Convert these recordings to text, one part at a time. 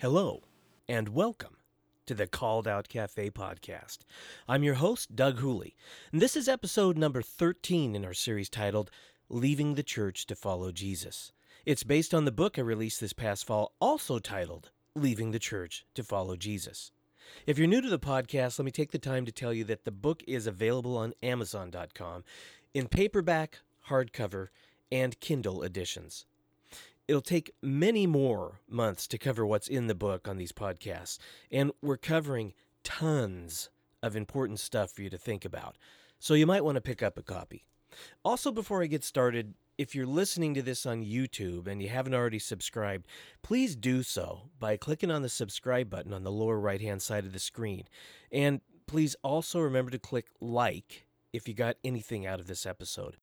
Hello, and welcome to the Called Out Cafe podcast. I'm your host, Doug Hooley, and this is episode number 13 in our series titled Leaving the Church to Follow Jesus. It's based on the book I released this past fall, also titled Leaving the Church to Follow Jesus. If you're new to the podcast, let me take the time to tell you that the book is available on Amazon.com in paperback, hardcover, and Kindle editions. It'll take many more months to cover what's in the book on these podcasts, and we're covering tons of important stuff for you to think about. So you might want to pick up a copy. Also, before I get started, if you're listening to this on YouTube and you haven't already subscribed, please do so by clicking on the subscribe button on the lower right hand side of the screen. And please also remember to click like if you got anything out of this episode.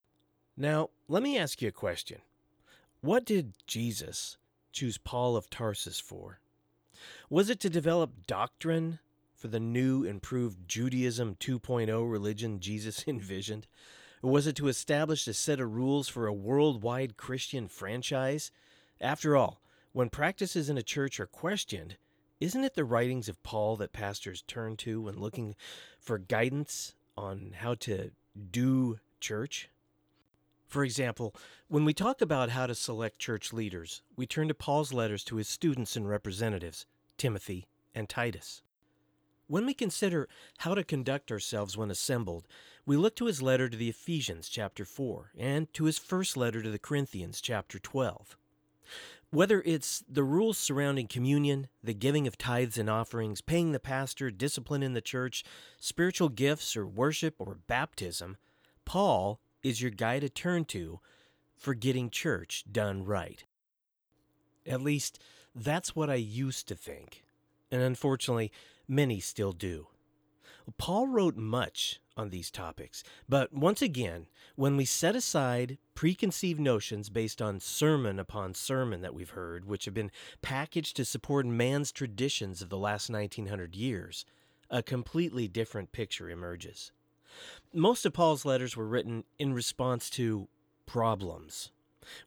Now, let me ask you a question. What did Jesus choose Paul of Tarsus for? Was it to develop doctrine for the new, improved Judaism 2.0 religion Jesus envisioned? Or was it to establish a set of rules for a worldwide Christian franchise? After all, when practices in a church are questioned, isn't it the writings of Paul that pastors turn to when looking for guidance on how to do church? For example, when we talk about how to select church leaders, we turn to Paul's letters to his students and representatives, Timothy and Titus. When we consider how to conduct ourselves when assembled, we look to his letter to the Ephesians, chapter 4, and to his first letter to the Corinthians, chapter 12. Whether it's the rules surrounding communion, the giving of tithes and offerings, paying the pastor, discipline in the church, spiritual gifts, or worship, or baptism, Paul is your guy to turn to for getting church done right. At least, that's what I used to think, and unfortunately, many still do. Paul wrote much on these topics, but once again, when we set aside preconceived notions based on sermon upon sermon that we've heard, which have been packaged to support man's traditions of the last 1900 years, a completely different picture emerges. Most of Paul's letters were written in response to problems,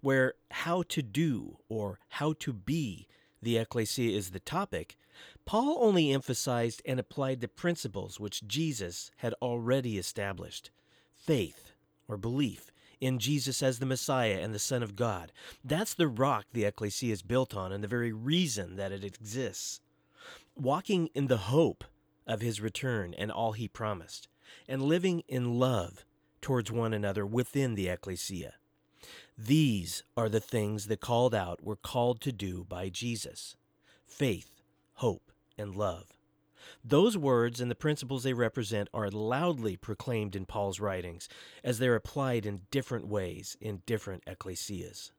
where how to do or how to be the ecclesia is the topic, Paul only emphasized and applied the principles which Jesus had already established faith or belief in Jesus as the Messiah and the Son of God. That's the rock the ecclesia is built on and the very reason that it exists. Walking in the hope of his return and all he promised and living in love towards one another within the ecclesia. These are the things the called out were called to do by Jesus faith, hope, and love. Those words and the principles they represent are loudly proclaimed in Paul's writings as they're applied in different ways in different ecclesias.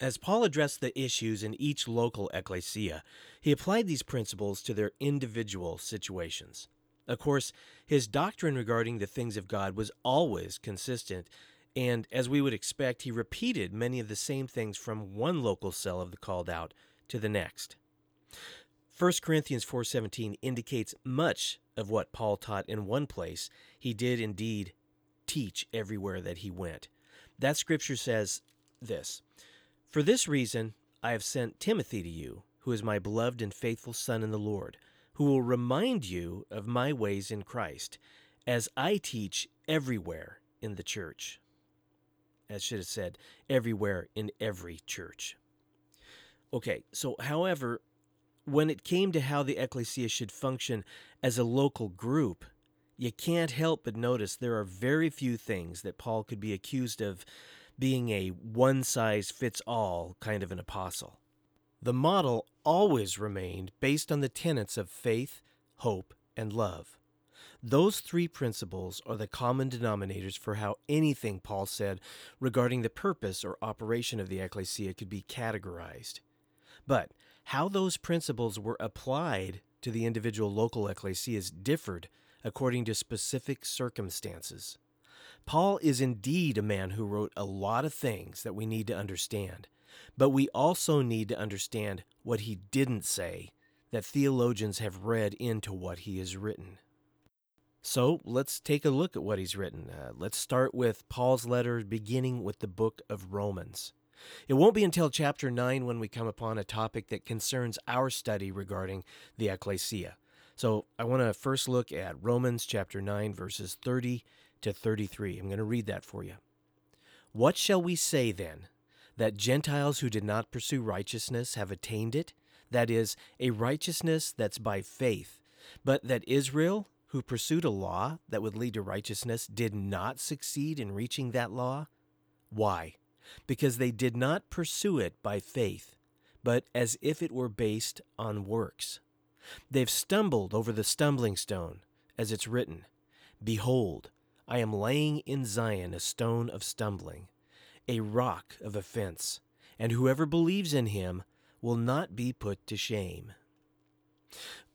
As Paul addressed the issues in each local ecclesia, he applied these principles to their individual situations. Of course, his doctrine regarding the things of God was always consistent, and as we would expect, he repeated many of the same things from one local cell of the called out to the next. 1 Corinthians 4:17 indicates much of what Paul taught in one place, he did indeed teach everywhere that he went. That scripture says this, "For this reason I have sent Timothy to you, who is my beloved and faithful son in the Lord." Who will remind you of my ways in Christ, as I teach everywhere in the church. As should have said, everywhere in every church. Okay, so however, when it came to how the ecclesia should function as a local group, you can't help but notice there are very few things that Paul could be accused of being a one size fits all kind of an apostle. The model always remained based on the tenets of faith, hope, and love. Those three principles are the common denominators for how anything Paul said regarding the purpose or operation of the ecclesia could be categorized. But how those principles were applied to the individual local ecclesias differed according to specific circumstances. Paul is indeed a man who wrote a lot of things that we need to understand. But we also need to understand what he didn't say that theologians have read into what he has written. So let's take a look at what he's written. Uh, let's start with Paul's letter beginning with the book of Romans. It won't be until chapter 9 when we come upon a topic that concerns our study regarding the ecclesia. So I want to first look at Romans chapter 9, verses 30 to 33. I'm going to read that for you. What shall we say then? That Gentiles who did not pursue righteousness have attained it? That is, a righteousness that's by faith. But that Israel, who pursued a law that would lead to righteousness, did not succeed in reaching that law? Why? Because they did not pursue it by faith, but as if it were based on works. They've stumbled over the stumbling stone, as it's written Behold, I am laying in Zion a stone of stumbling, a rock of offense, and whoever believes in him will not be put to shame.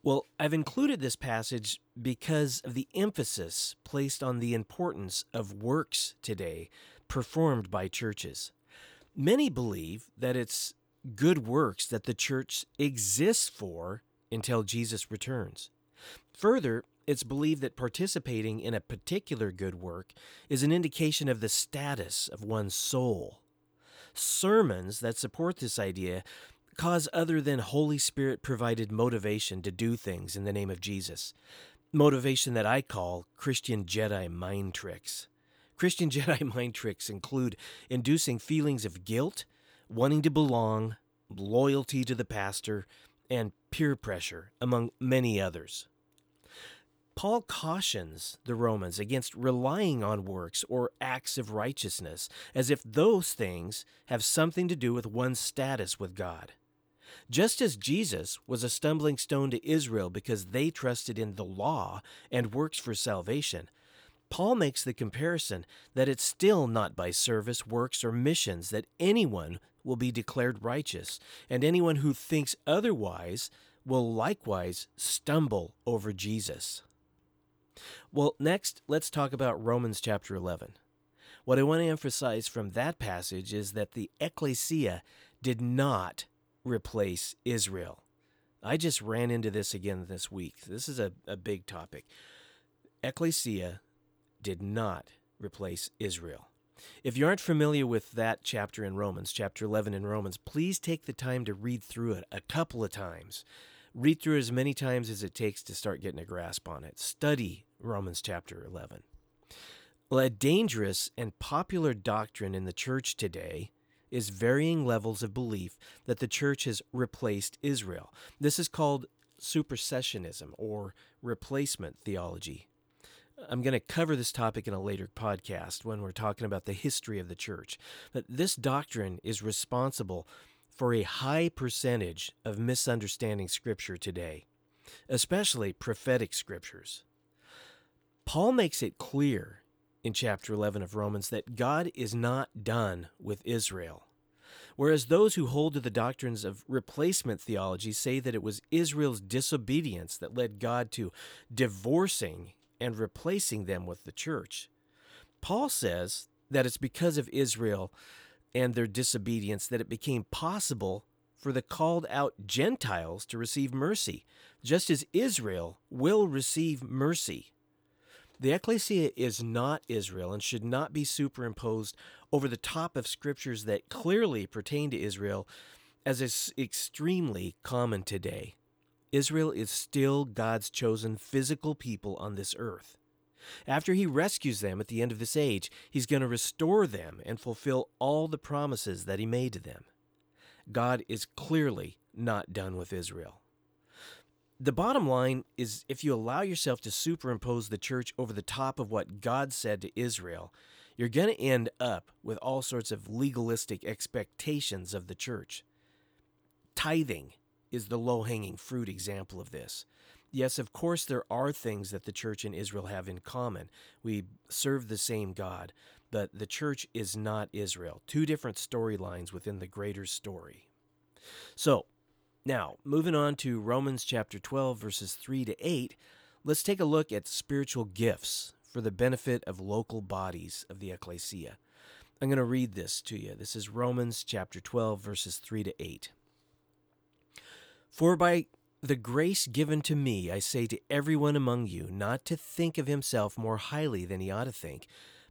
Well, I've included this passage because of the emphasis placed on the importance of works today performed by churches. Many believe that it's good works that the church exists for until Jesus returns. Further, it's believed that participating in a particular good work is an indication of the status of one's soul. Sermons that support this idea cause other than Holy Spirit provided motivation to do things in the name of Jesus. Motivation that I call Christian Jedi mind tricks. Christian Jedi mind tricks include inducing feelings of guilt, wanting to belong, loyalty to the pastor, and peer pressure, among many others. Paul cautions the Romans against relying on works or acts of righteousness as if those things have something to do with one's status with God. Just as Jesus was a stumbling stone to Israel because they trusted in the law and works for salvation, Paul makes the comparison that it's still not by service, works, or missions that anyone will be declared righteous, and anyone who thinks otherwise will likewise stumble over Jesus. Well, next, let's talk about Romans chapter 11. What I want to emphasize from that passage is that the ecclesia did not replace Israel. I just ran into this again this week. This is a, a big topic. Ecclesia did not replace Israel. If you aren't familiar with that chapter in Romans, chapter 11 in Romans, please take the time to read through it a couple of times. Read through as many times as it takes to start getting a grasp on it. Study Romans chapter 11. Well, a dangerous and popular doctrine in the church today is varying levels of belief that the church has replaced Israel. This is called supersessionism or replacement theology. I'm going to cover this topic in a later podcast when we're talking about the history of the church. But this doctrine is responsible for a high percentage of misunderstanding Scripture today, especially prophetic scriptures. Paul makes it clear in chapter 11 of Romans that God is not done with Israel. Whereas those who hold to the doctrines of replacement theology say that it was Israel's disobedience that led God to divorcing and replacing them with the church. Paul says that it's because of Israel and their disobedience that it became possible for the called out Gentiles to receive mercy, just as Israel will receive mercy. The ecclesia is not Israel and should not be superimposed over the top of scriptures that clearly pertain to Israel, as is extremely common today. Israel is still God's chosen physical people on this earth. After he rescues them at the end of this age, he's going to restore them and fulfill all the promises that he made to them. God is clearly not done with Israel. The bottom line is if you allow yourself to superimpose the church over the top of what God said to Israel, you're going to end up with all sorts of legalistic expectations of the church. Tithing is the low hanging fruit example of this. Yes, of course, there are things that the church and Israel have in common. We serve the same God, but the church is not Israel. Two different storylines within the greater story. So, now, moving on to Romans chapter 12, verses 3 to 8, let's take a look at spiritual gifts for the benefit of local bodies of the ecclesia. I'm going to read this to you. This is Romans chapter 12, verses 3 to 8. For by The grace given to me, I say to everyone among you, not to think of himself more highly than he ought to think,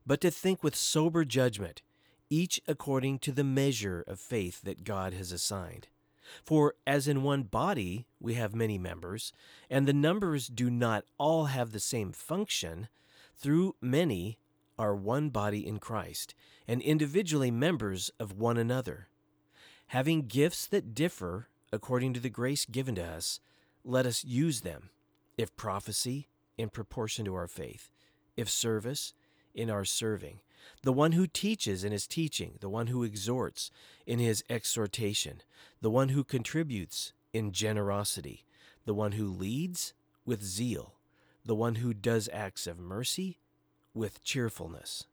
but to think with sober judgment, each according to the measure of faith that God has assigned. For as in one body we have many members, and the numbers do not all have the same function, through many are one body in Christ, and individually members of one another. Having gifts that differ according to the grace given to us, let us use them. If prophecy, in proportion to our faith. If service, in our serving. The one who teaches in his teaching, the one who exhorts in his exhortation, the one who contributes in generosity, the one who leads with zeal, the one who does acts of mercy with cheerfulness.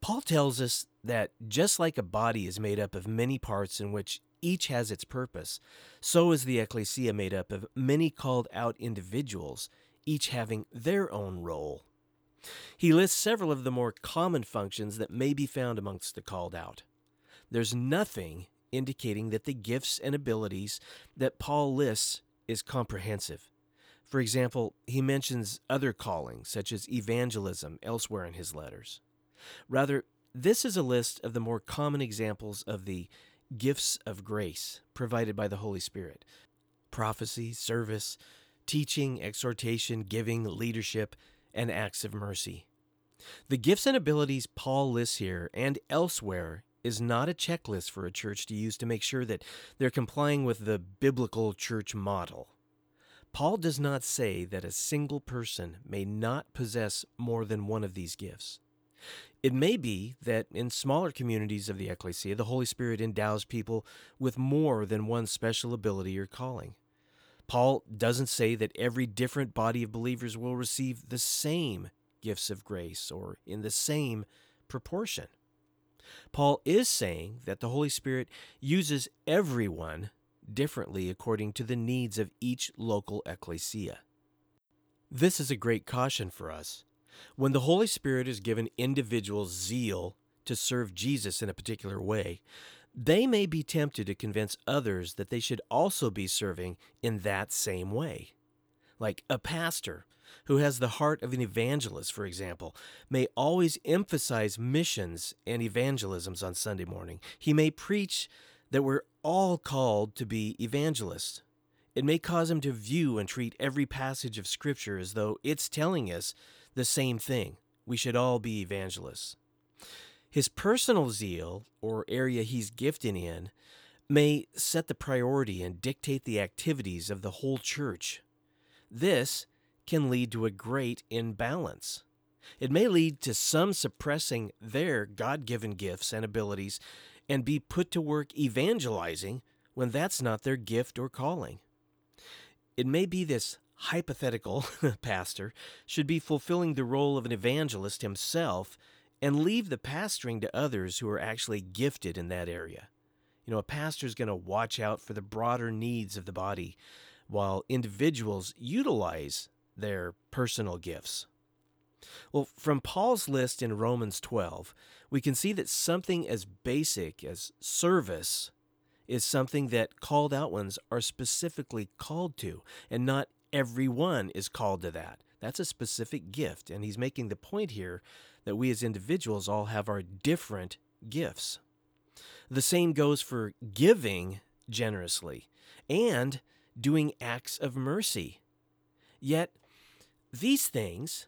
Paul tells us that just like a body is made up of many parts in which each has its purpose, so is the ecclesia made up of many called out individuals, each having their own role. He lists several of the more common functions that may be found amongst the called out. There's nothing indicating that the gifts and abilities that Paul lists is comprehensive. For example, he mentions other callings, such as evangelism, elsewhere in his letters. Rather, this is a list of the more common examples of the gifts of grace provided by the Holy Spirit prophecy, service, teaching, exhortation, giving, leadership, and acts of mercy. The gifts and abilities Paul lists here and elsewhere is not a checklist for a church to use to make sure that they're complying with the biblical church model. Paul does not say that a single person may not possess more than one of these gifts. It may be that in smaller communities of the ecclesia, the Holy Spirit endows people with more than one special ability or calling. Paul doesn't say that every different body of believers will receive the same gifts of grace or in the same proportion. Paul is saying that the Holy Spirit uses everyone differently according to the needs of each local ecclesia. This is a great caution for us. When the Holy Spirit has given individuals zeal to serve Jesus in a particular way, they may be tempted to convince others that they should also be serving in that same way. Like a pastor who has the heart of an evangelist, for example, may always emphasize missions and evangelisms on Sunday morning. He may preach that we're all called to be evangelists. It may cause him to view and treat every passage of Scripture as though it's telling us the same thing. We should all be evangelists. His personal zeal, or area he's gifted in, may set the priority and dictate the activities of the whole church. This can lead to a great imbalance. It may lead to some suppressing their God given gifts and abilities and be put to work evangelizing when that's not their gift or calling. It may be this hypothetical pastor should be fulfilling the role of an evangelist himself and leave the pastoring to others who are actually gifted in that area. You know, a pastor is going to watch out for the broader needs of the body while individuals utilize their personal gifts. Well, from Paul's list in Romans 12, we can see that something as basic as service is something that called out ones are specifically called to, and not everyone is called to that. That's a specific gift, and he's making the point here that we as individuals all have our different gifts. The same goes for giving generously and doing acts of mercy. Yet, these things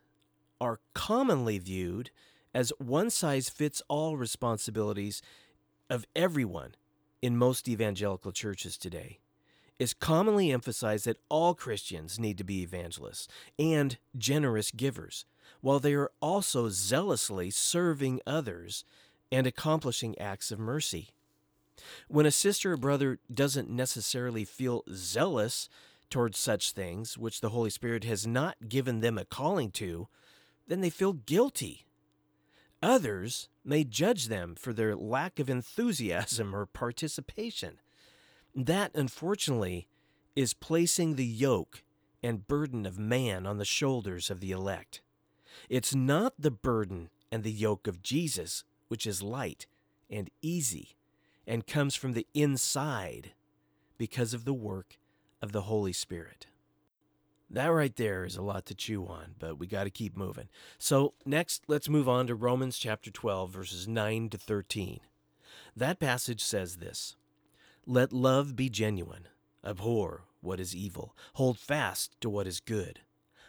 are commonly viewed as one size fits all responsibilities of everyone in most evangelical churches today. It's commonly emphasized that all Christians need to be evangelists and generous givers, while they are also zealously serving others and accomplishing acts of mercy. When a sister or brother doesn't necessarily feel zealous towards such things, which the Holy Spirit has not given them a calling to, then they feel guilty. Others may judge them for their lack of enthusiasm or participation. That, unfortunately, is placing the yoke and burden of man on the shoulders of the elect. It's not the burden and the yoke of Jesus, which is light and easy and comes from the inside because of the work of the Holy Spirit. That right there is a lot to chew on, but we got to keep moving. So, next, let's move on to Romans chapter 12, verses 9 to 13. That passage says this Let love be genuine, abhor what is evil, hold fast to what is good.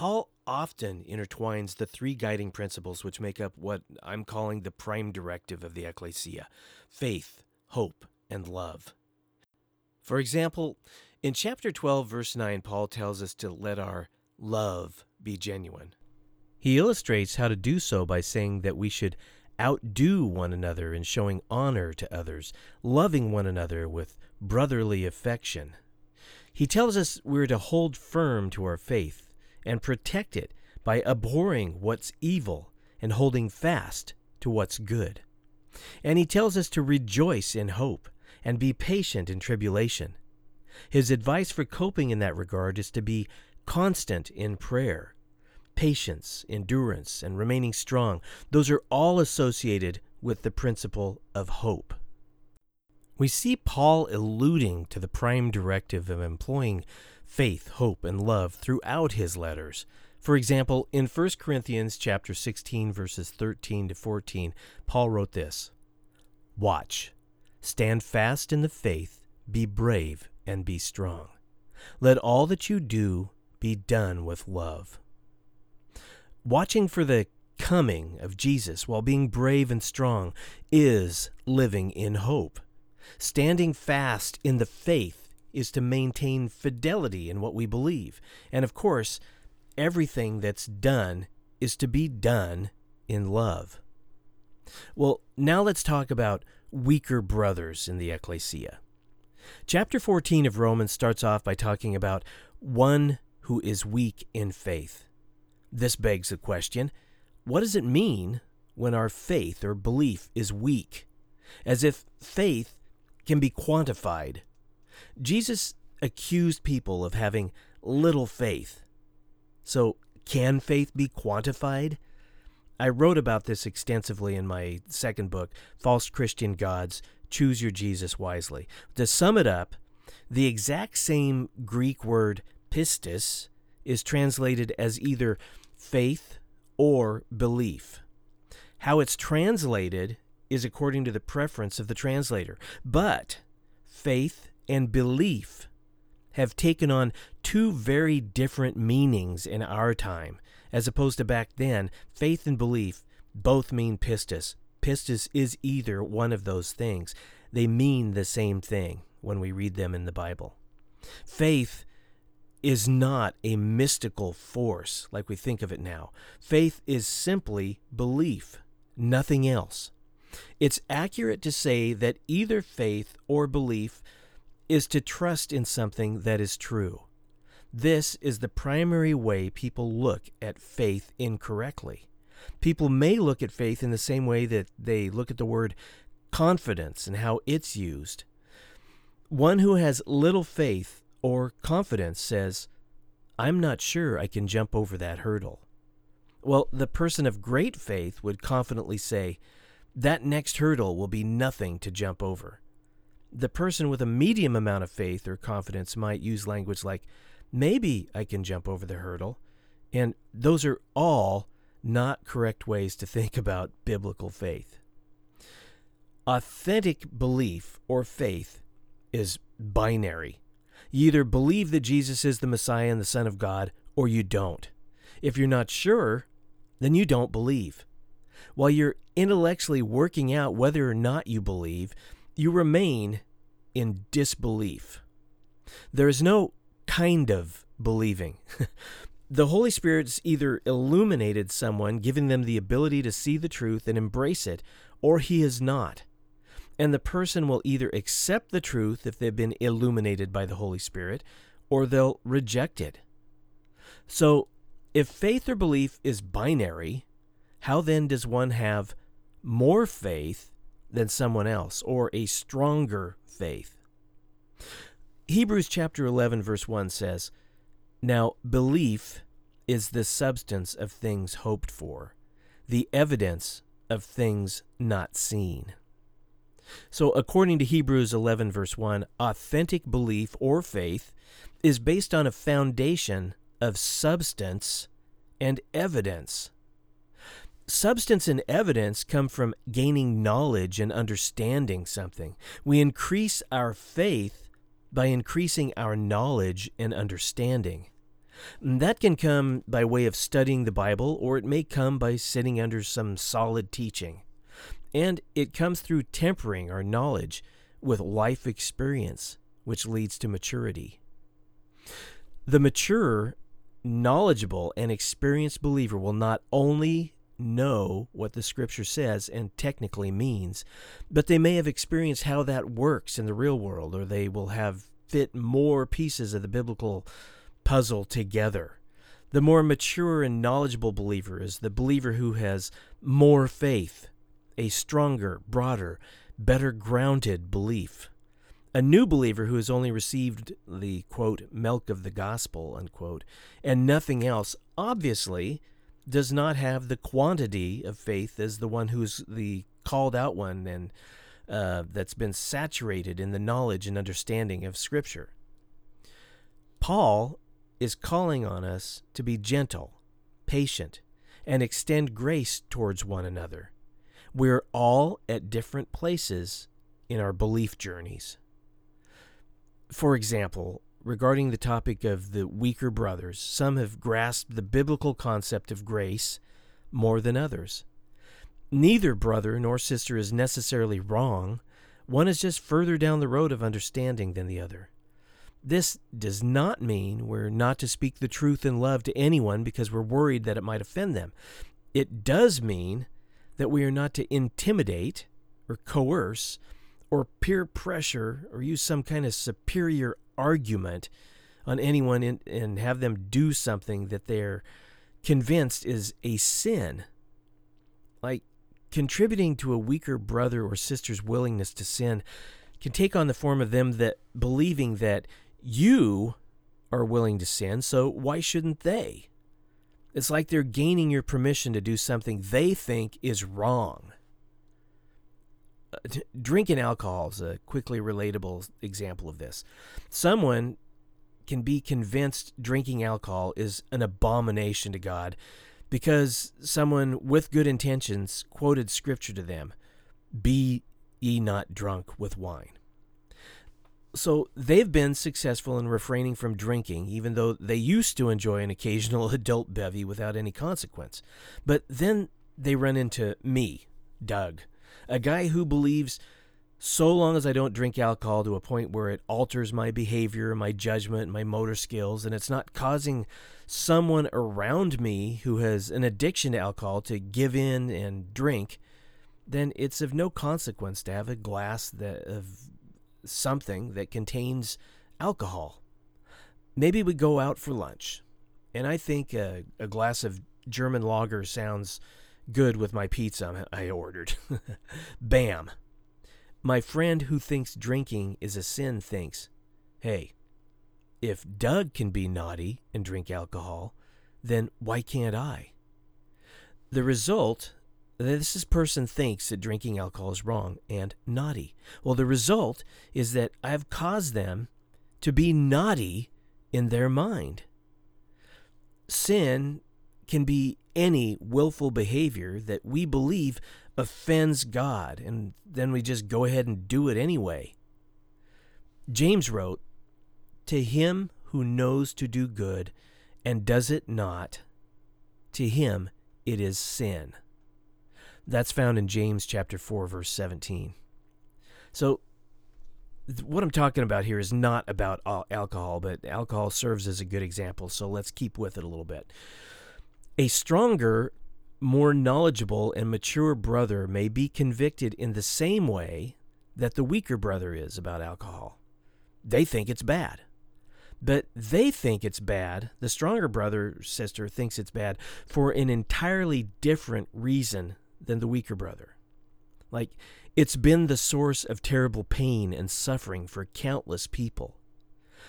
Paul often intertwines the three guiding principles which make up what I'm calling the prime directive of the ecclesia faith, hope, and love. For example, in chapter 12, verse 9, Paul tells us to let our love be genuine. He illustrates how to do so by saying that we should outdo one another in showing honor to others, loving one another with brotherly affection. He tells us we're to hold firm to our faith and protect it by abhorring what's evil and holding fast to what's good. And he tells us to rejoice in hope and be patient in tribulation. His advice for coping in that regard is to be constant in prayer patience, endurance, and remaining strong, those are all associated with the principle of hope. We see Paul alluding to the prime directive of employing faith, hope, and love throughout his letters. For example, in 1 Corinthians chapter 16 verses 13 to 14, Paul wrote this: Watch, stand fast in the faith, be brave and be strong. Let all that you do be done with love watching for the coming of Jesus while being brave and strong is living in hope. Standing fast in the faith is to maintain fidelity in what we believe. And of course, everything that's done is to be done in love. Well, now let's talk about weaker brothers in the ecclesia. Chapter 14 of Romans starts off by talking about one who is weak in faith. This begs the question what does it mean when our faith or belief is weak? As if faith can be quantified. Jesus accused people of having little faith. So, can faith be quantified? I wrote about this extensively in my second book, False Christian Gods Choose Your Jesus Wisely. To sum it up, the exact same Greek word pistis is translated as either faith or belief. How it's translated is according to the preference of the translator. But faith and belief have taken on two very different meanings in our time. As opposed to back then, faith and belief both mean pistis. Pistis is either one of those things. They mean the same thing when we read them in the Bible. Faith is not a mystical force like we think of it now. Faith is simply belief, nothing else. It's accurate to say that either faith or belief is to trust in something that is true. This is the primary way people look at faith incorrectly. People may look at faith in the same way that they look at the word confidence and how it's used. One who has little faith or confidence says, I'm not sure I can jump over that hurdle. Well, the person of great faith would confidently say, That next hurdle will be nothing to jump over. The person with a medium amount of faith or confidence might use language like, Maybe I can jump over the hurdle. And those are all not correct ways to think about biblical faith. Authentic belief or faith is binary. You either believe that Jesus is the Messiah and the Son of God, or you don't. If you're not sure, then you don't believe. While you're intellectually working out whether or not you believe, you remain in disbelief. There is no kind of believing. the Holy Spirit's either illuminated someone, giving them the ability to see the truth and embrace it, or he is not and the person will either accept the truth if they've been illuminated by the Holy Spirit, or they'll reject it. So, if faith or belief is binary, how then does one have more faith than someone else or a stronger faith? Hebrews chapter 11, verse 1 says, Now belief is the substance of things hoped for, the evidence of things not seen. So, according to Hebrews 11, verse 1, authentic belief or faith is based on a foundation of substance and evidence. Substance and evidence come from gaining knowledge and understanding something. We increase our faith by increasing our knowledge and understanding. That can come by way of studying the Bible, or it may come by sitting under some solid teaching. And it comes through tempering our knowledge with life experience, which leads to maturity. The mature, knowledgeable, and experienced believer will not only know what the scripture says and technically means, but they may have experienced how that works in the real world, or they will have fit more pieces of the biblical puzzle together. The more mature and knowledgeable believer is the believer who has more faith, a stronger, broader, better grounded belief. A new believer who has only received the quote milk of the gospel unquote and nothing else obviously does not have the quantity of faith as the one who's the called out one and uh, that's been saturated in the knowledge and understanding of Scripture. Paul is calling on us to be gentle, patient, and extend grace towards one another. We're all at different places in our belief journeys. For example, regarding the topic of the weaker brothers, some have grasped the biblical concept of grace more than others. Neither brother nor sister is necessarily wrong. One is just further down the road of understanding than the other. This does not mean we're not to speak the truth in love to anyone because we're worried that it might offend them. It does mean that we are not to intimidate or coerce or peer pressure or use some kind of superior argument on anyone in, and have them do something that they're convinced is a sin. Like contributing to a weaker brother or sister's willingness to sin can take on the form of them that believing that you are willing to sin, so why shouldn't they? It's like they're gaining your permission to do something they think is wrong. Drinking alcohol is a quickly relatable example of this. Someone can be convinced drinking alcohol is an abomination to God because someone with good intentions quoted scripture to them Be ye not drunk with wine. So they've been successful in refraining from drinking, even though they used to enjoy an occasional adult bevy without any consequence. But then they run into me, Doug, a guy who believes so long as I don't drink alcohol to a point where it alters my behavior, my judgment, my motor skills, and it's not causing someone around me who has an addiction to alcohol to give in and drink, then it's of no consequence to have a glass that, of something that contains alcohol. Maybe we go out for lunch, and I think a, a glass of German lager sounds good with my pizza I ordered. Bam. My friend who thinks drinking is a sin thinks, hey, if Doug can be naughty and drink alcohol, then why can't I? The result this person thinks that drinking alcohol is wrong and naughty. Well, the result is that I've caused them to be naughty in their mind. Sin can be any willful behavior that we believe offends God, and then we just go ahead and do it anyway. James wrote, To him who knows to do good and does it not, to him it is sin. That's found in James chapter 4 verse 17. So what I'm talking about here is not about alcohol, but alcohol serves as a good example, so let's keep with it a little bit. A stronger, more knowledgeable and mature brother may be convicted in the same way that the weaker brother is about alcohol. They think it's bad. But they think it's bad. The stronger brother sister thinks it's bad for an entirely different reason than the weaker brother. Like, it's been the source of terrible pain and suffering for countless people.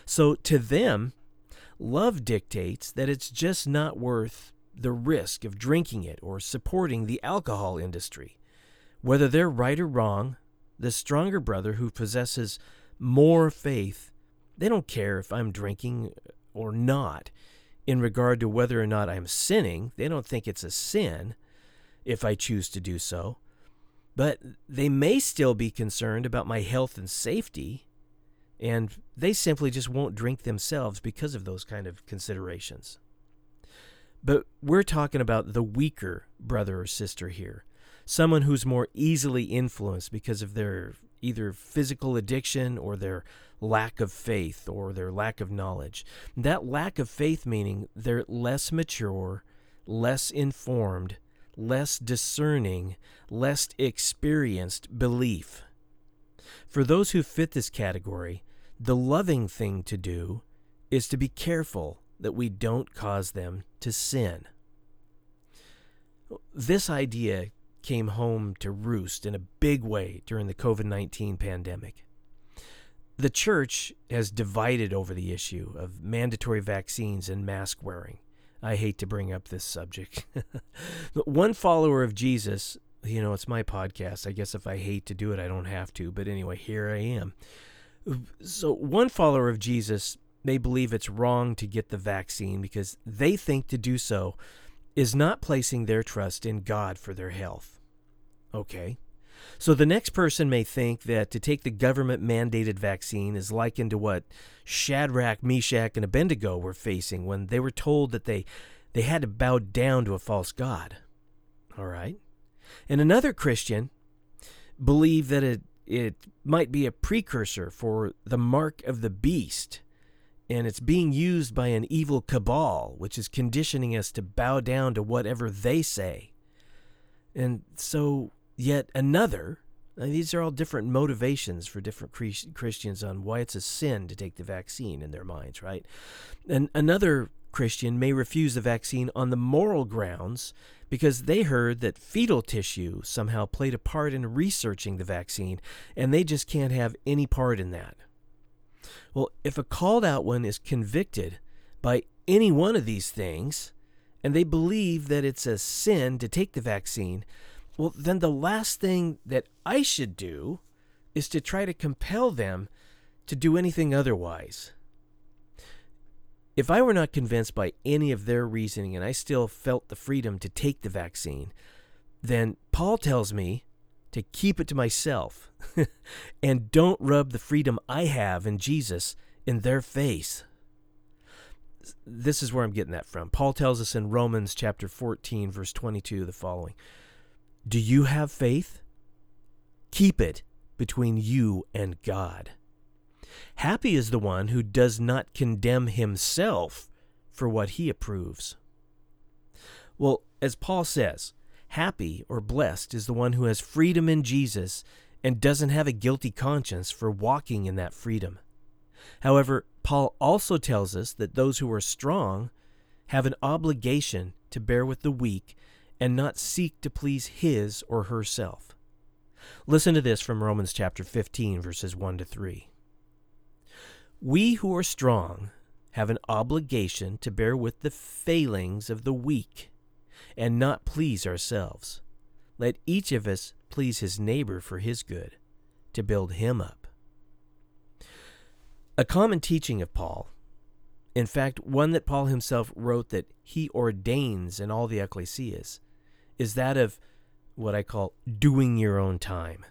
So, to them, love dictates that it's just not worth the risk of drinking it or supporting the alcohol industry. Whether they're right or wrong, the stronger brother who possesses more faith, they don't care if I'm drinking or not in regard to whether or not I'm sinning. They don't think it's a sin if I choose to do so. But they may still be concerned about my health and safety, and they simply just won't drink themselves because of those kind of considerations. But we're talking about the weaker brother or sister here someone who's more easily influenced because of their either physical addiction or their lack of faith or their lack of knowledge. That lack of faith meaning they're less mature, less informed, less discerning, less experienced belief. For those who fit this category, the loving thing to do is to be careful that we don't cause them to sin. This idea came home to roost in a big way during the COVID 19 pandemic. The church has divided over the issue of mandatory vaccines and mask wearing. I hate to bring up this subject. but one follower of Jesus, you know, it's my podcast. I guess if I hate to do it, I don't have to. But anyway, here I am. So, one follower of Jesus may believe it's wrong to get the vaccine because they think to do so is not placing their trust in God for their health. Okay. So the next person may think that to take the government mandated vaccine is likened to what Shadrach, Meshach, and Abednego were facing when they were told that they, they had to bow down to a false god. All right. And another Christian believed that it, it might be a precursor for the mark of the beast and it's being used by an evil cabal, which is conditioning us to bow down to whatever they say. And so, yet another, these are all different motivations for different Christians on why it's a sin to take the vaccine in their minds, right? And another Christian may refuse the vaccine on the moral grounds because they heard that fetal tissue somehow played a part in researching the vaccine, and they just can't have any part in that. Well, if a called out one is convicted by any one of these things, and they believe that it's a sin to take the vaccine, well, then the last thing that I should do is to try to compel them to do anything otherwise. If I were not convinced by any of their reasoning and I still felt the freedom to take the vaccine, then Paul tells me to keep it to myself and don't rub the freedom I have in Jesus in their face. This is where I'm getting that from. Paul tells us in Romans chapter 14 verse 22 the following. Do you have faith? Keep it between you and God. Happy is the one who does not condemn himself for what he approves. Well, as Paul says, Happy or blessed is the one who has freedom in Jesus and doesn't have a guilty conscience for walking in that freedom. However, Paul also tells us that those who are strong have an obligation to bear with the weak and not seek to please his or herself. Listen to this from Romans chapter 15 verses 1 to 3. We who are strong have an obligation to bear with the failings of the weak and not please ourselves. Let each of us please his neighbor for his good, to build him up. A common teaching of Paul, in fact, one that Paul himself wrote that he ordains in all the ecclesias, is that of what I call doing your own time.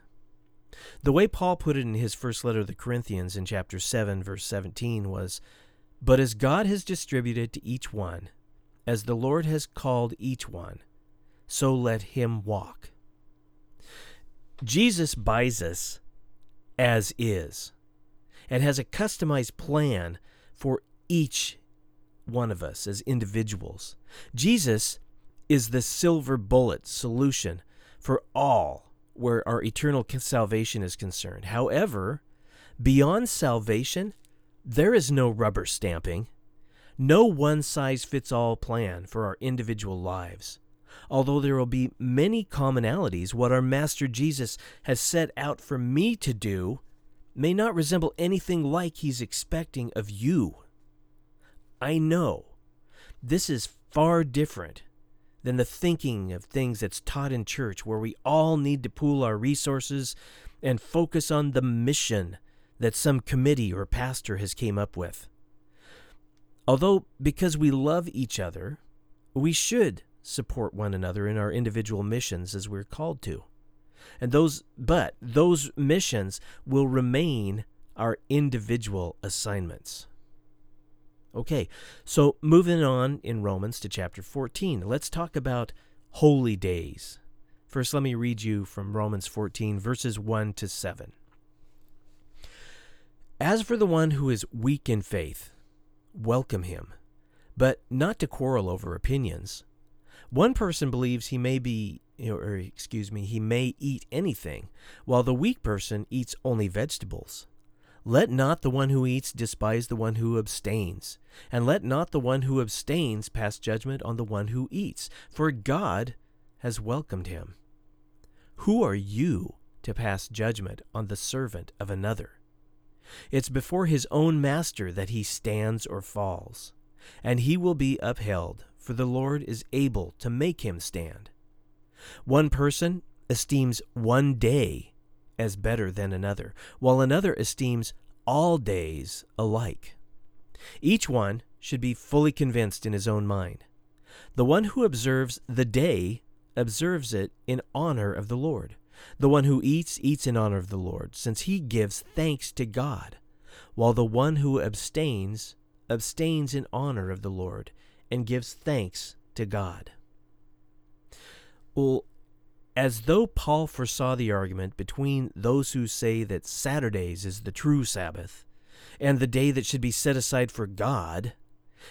The way Paul put it in his first letter to the Corinthians in chapter 7, verse 17 was, But as God has distributed to each one, as the Lord has called each one, so let him walk. Jesus buys us as is and has a customized plan for each one of us as individuals. Jesus is the silver bullet solution for all where our eternal salvation is concerned. However, beyond salvation, There is no rubber stamping, no one size fits all plan for our individual lives. Although there will be many commonalities, what our Master Jesus has set out for me to do may not resemble anything like he's expecting of you. I know this is far different than the thinking of things that's taught in church, where we all need to pool our resources and focus on the mission that some committee or pastor has came up with. Although, because we love each other, we should support one another in our individual missions as we're called to. And those but those missions will remain our individual assignments. Okay, so moving on in Romans to chapter 14, let's talk about holy days. First, let me read you from Romans 14, verses 1 to 7. As for the one who is weak in faith, welcome him, but not to quarrel over opinions. One person believes he may be, or excuse me, he may eat anything, while the weak person eats only vegetables. Let not the one who eats despise the one who abstains, and let not the one who abstains pass judgment on the one who eats, for God has welcomed him. Who are you to pass judgment on the servant of another? It's before his own master that he stands or falls, and he will be upheld, for the Lord is able to make him stand. One person esteems one day as better than another, while another esteems all days alike. Each one should be fully convinced in his own mind. The one who observes the day observes it in honor of the Lord. The one who eats, eats in honor of the Lord, since he gives thanks to God, while the one who abstains, abstains in honor of the Lord, and gives thanks to God. Well, as though Paul foresaw the argument between those who say that Saturdays is the true Sabbath and the day that should be set aside for God,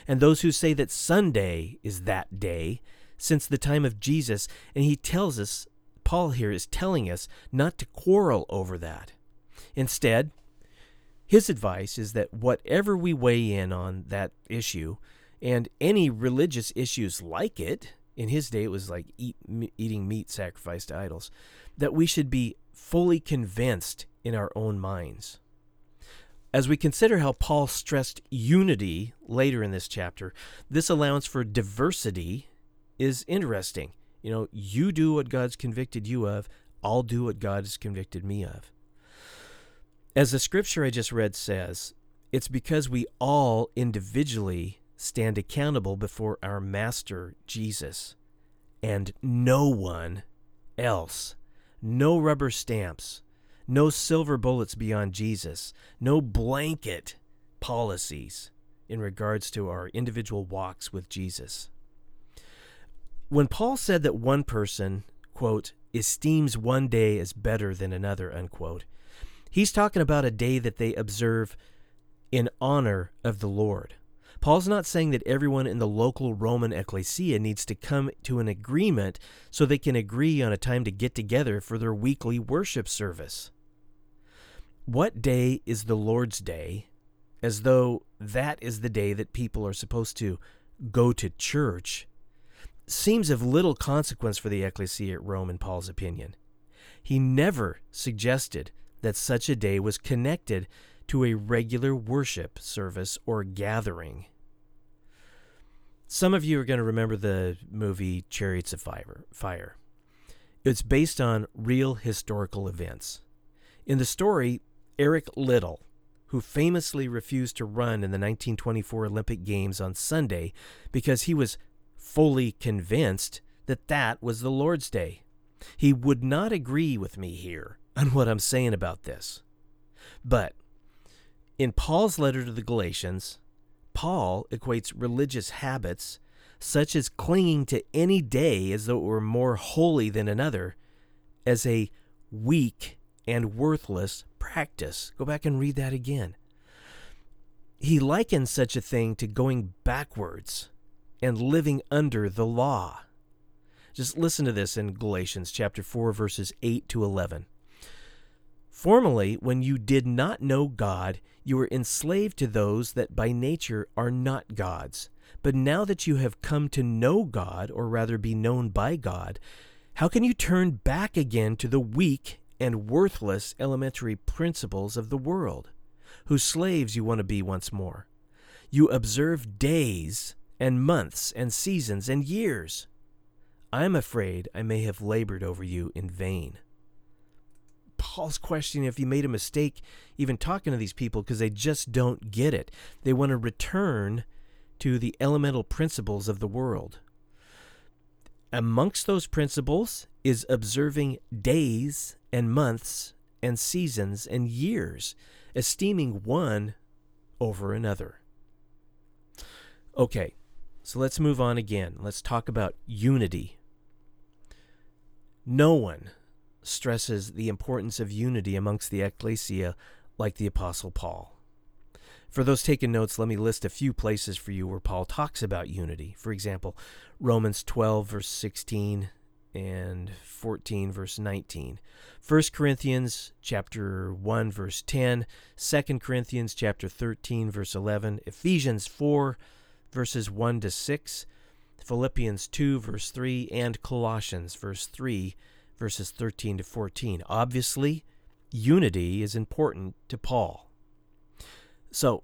and those who say that Sunday is that day since the time of Jesus, and he tells us, Paul here is telling us not to quarrel over that. Instead, his advice is that whatever we weigh in on that issue, and any religious issues like it, in his day it was like eat, eating meat sacrificed to idols, that we should be fully convinced in our own minds. As we consider how Paul stressed unity later in this chapter, this allowance for diversity is interesting. You know, you do what God's convicted you of, I'll do what God has convicted me of. As the scripture I just read says, it's because we all individually stand accountable before our Master Jesus and no one else. No rubber stamps, no silver bullets beyond Jesus, no blanket policies in regards to our individual walks with Jesus. When Paul said that one person, quote, esteems one day as better than another, unquote, he's talking about a day that they observe in honor of the Lord. Paul's not saying that everyone in the local Roman ecclesia needs to come to an agreement so they can agree on a time to get together for their weekly worship service. What day is the Lord's Day? As though that is the day that people are supposed to go to church, seems of little consequence for the ecclesia at Rome, in Paul's opinion. He never suggested that such a day was connected to a regular worship service or gathering. Some of you are going to remember the movie Chariots of Fire. It's based on real historical events. In the story, Eric Liddell, who famously refused to run in the 1924 Olympic Games on Sunday because he was fully convinced that that was the Lord's Day. He would not agree with me here on what I'm saying about this. But in Paul's letter to the Galatians, Paul equates religious habits, such as clinging to any day as though it were more holy than another, as a weak and worthless practice. Go back and read that again. He likens such a thing to going backwards and living under the law. Just listen to this in Galatians chapter 4 verses 8 to 11. Formerly, when you did not know God, you were enslaved to those that by nature are not gods. But now that you have come to know God, or rather be known by God, how can you turn back again to the weak and worthless elementary principles of the world, whose slaves you want to be once more? You observe days and months and seasons and years. I am afraid I may have labored over you in vain. Paul's questioning if he made a mistake even talking to these people because they just don't get it. They want to return to the elemental principles of the world. Amongst those principles is observing days and months and seasons and years, esteeming one over another. Okay, so let's move on again. Let's talk about unity. No one stresses the importance of unity amongst the ecclesia like the Apostle Paul. For those taking notes, let me list a few places for you where Paul talks about unity. For example, Romans 12, verse 16 and 14 verse 19 1 corinthians chapter 1 verse 10 2 corinthians chapter 13 verse 11 ephesians 4 verses 1 to 6 philippians 2 verse 3 and colossians verse 3 verses 13 to 14 obviously unity is important to paul so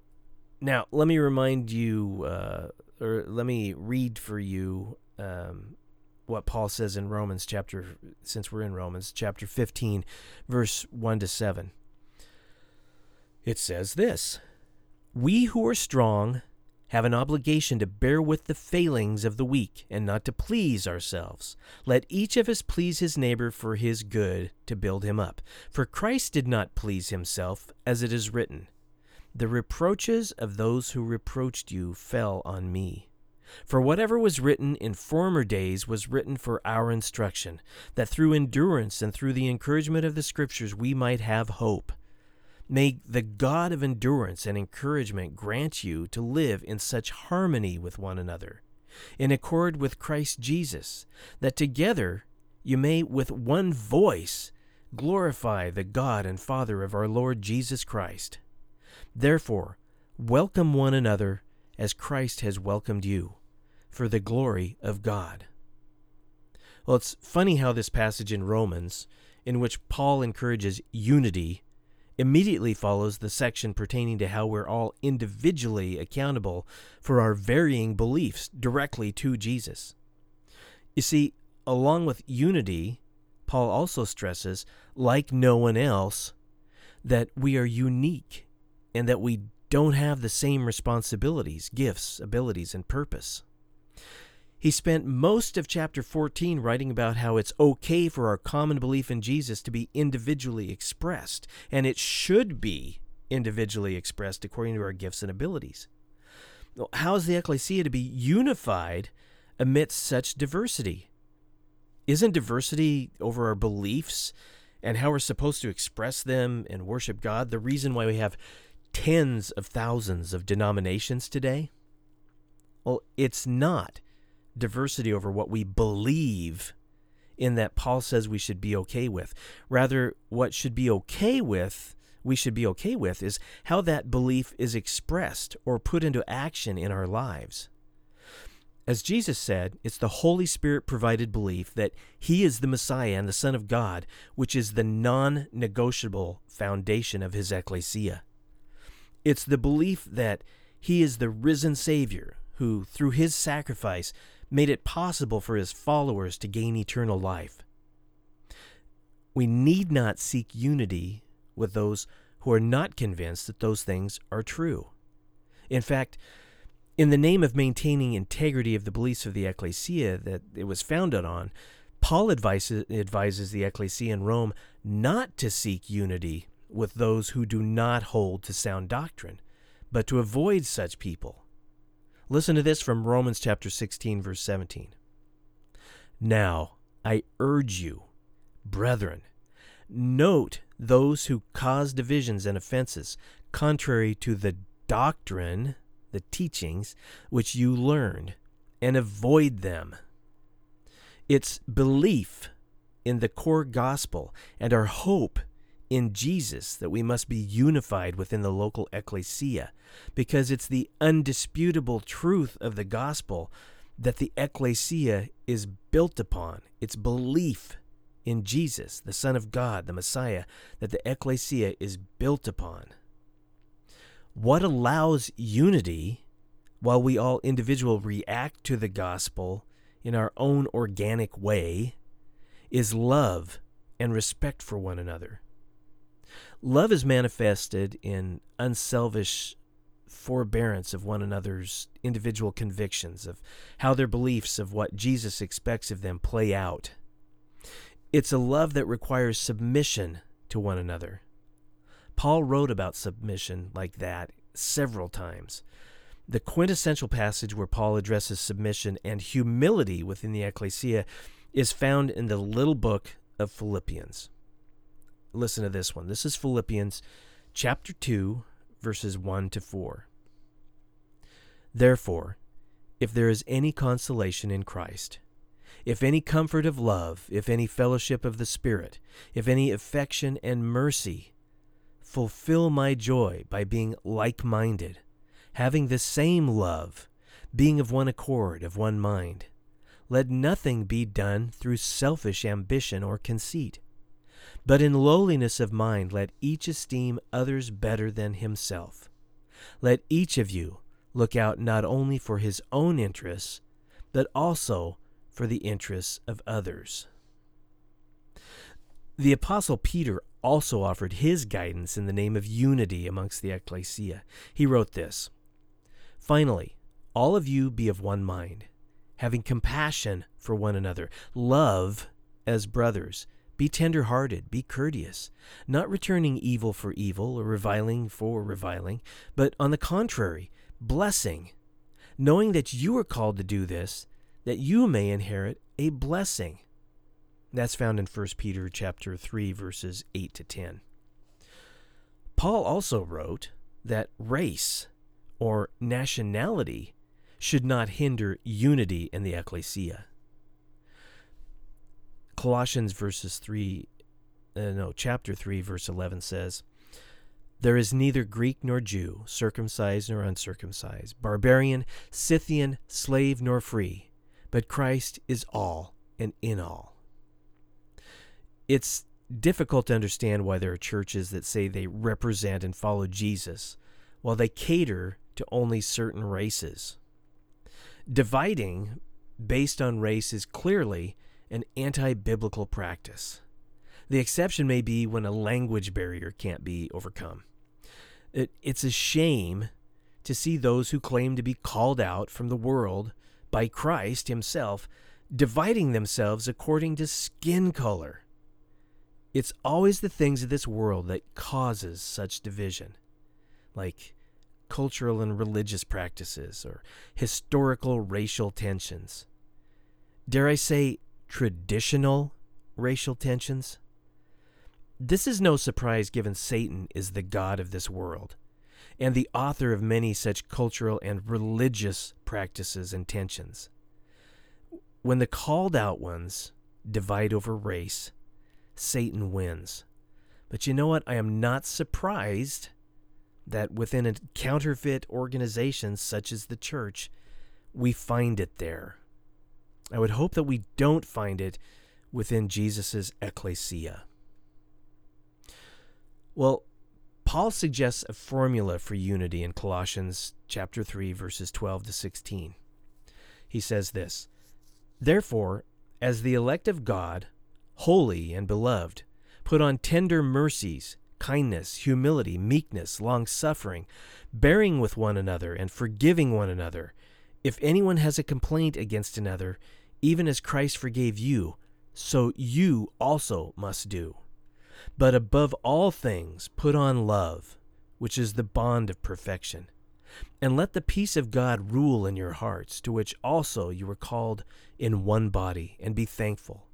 now let me remind you, uh, or let me read for you um, what Paul says in Romans chapter, since we're in Romans chapter 15, verse 1 to 7. It says this We who are strong have an obligation to bear with the failings of the weak and not to please ourselves. Let each of us please his neighbor for his good to build him up. For Christ did not please himself, as it is written. The reproaches of those who reproached you fell on me. For whatever was written in former days was written for our instruction, that through endurance and through the encouragement of the Scriptures we might have hope. May the God of endurance and encouragement grant you to live in such harmony with one another, in accord with Christ Jesus, that together you may with one voice glorify the God and Father of our Lord Jesus Christ. Therefore, welcome one another as Christ has welcomed you, for the glory of God. Well, it's funny how this passage in Romans, in which Paul encourages unity, immediately follows the section pertaining to how we're all individually accountable for our varying beliefs directly to Jesus. You see, along with unity, Paul also stresses, like no one else, that we are unique and that we don't have the same responsibilities, gifts, abilities, and purpose. He spent most of chapter 14 writing about how it's okay for our common belief in Jesus to be individually expressed, and it should be individually expressed according to our gifts and abilities. How is the ecclesia to be unified amidst such diversity? Isn't diversity over our beliefs and how we're supposed to express them and worship God the reason why we have tens of thousands of denominations today? Well, it's not diversity over what we believe in that Paul says we should be okay with. Rather, what should be okay with, we should be okay with, is how that belief is expressed or put into action in our lives. As Jesus said, it's the Holy Spirit provided belief that He is the Messiah and the Son of God, which is the non negotiable foundation of His ecclesia. It's the belief that he is the risen Savior who, through his sacrifice, made it possible for his followers to gain eternal life. We need not seek unity with those who are not convinced that those things are true. In fact, in the name of maintaining integrity of the beliefs of the ecclesia that it was founded on, Paul advises, advises the ecclesia in Rome not to seek unity with those who do not hold to sound doctrine, but to avoid such people. Listen to this from Romans chapter 16 verse 17. Now, I urge you, brethren, note those who cause divisions and offenses contrary to the doctrine, the teachings which you learned, and avoid them. It's belief in the core gospel and our hope in Jesus that we must be unified within the local ecclesia because it's the undisputable truth of the gospel that the ecclesia is built upon. It's belief in Jesus, the Son of God, the Messiah, that the ecclesia is built upon. What allows unity while we all individual react to the gospel in our own organic way is love and respect for one another. Love is manifested in unselfish forbearance of one another's individual convictions, of how their beliefs of what Jesus expects of them play out. It's a love that requires submission to one another. Paul wrote about submission like that several times. The quintessential passage where Paul addresses submission and humility within the ecclesia is found in the little book of Philippians. Listen to this one. This is Philippians chapter 2, verses 1 to 4. Therefore, if there is any consolation in Christ, if any comfort of love, if any fellowship of the Spirit, if any affection and mercy, fulfill my joy by being like minded, having the same love, being of one accord, of one mind. Let nothing be done through selfish ambition or conceit, but in lowliness of mind let each esteem others better than himself. Let each of you look out not only for his own interests, but also for the interests of others. The Apostle Peter also offered his guidance in the name of unity amongst the ecclesia. He wrote this Finally, all of you be of one mind having compassion for one another, love as brothers. Be tender hearted, be courteous, not returning evil for evil or reviling for reviling, but on the contrary, blessing, knowing that you are called to do this, that you may inherit a blessing. That's found in 1 Peter chapter 3 verses 8 to 10. Paul also wrote that race or nationality should not hinder unity in the ecclesia. Colossians verses 3 uh, no, chapter 3 verse 11 says, there is neither Greek nor Jew, circumcised nor uncircumcised, barbarian, Scythian, slave nor free, but Christ is all and in all. It's difficult to understand why there are churches that say they represent and follow Jesus while they cater to only certain races. Dividing based on race is clearly an anti biblical practice. The exception may be when a language barrier can't be overcome. It, it's a shame to see those who claim to be called out from the world by Christ Himself dividing themselves according to skin color. It's always the things of this world that causes such division, like cultural and religious practices or historical racial tensions. Dare I say, traditional racial tensions? This is no surprise given Satan is the God of this world and the author of many such cultural and religious practices and tensions. When the called out ones divide over race, Satan wins. But you know what? I am not surprised that within a counterfeit organization such as the church, we find it there. I would hope that we don't find it within Jesus' ecclesia. Well, Paul suggests a formula for unity in Colossians chapter 3 verses 12 to 16. He says this: Therefore, as the elect of God, holy and beloved, put on tender mercies, kindness, humility, meekness, long suffering, bearing with one another, and forgiving one another. If anyone has a complaint against another, even as Christ forgave you, so you also must do. But above all things, put on love, which is the bond of perfection. And let the peace of God rule in your hearts, to which also you were called in one body, and be thankful.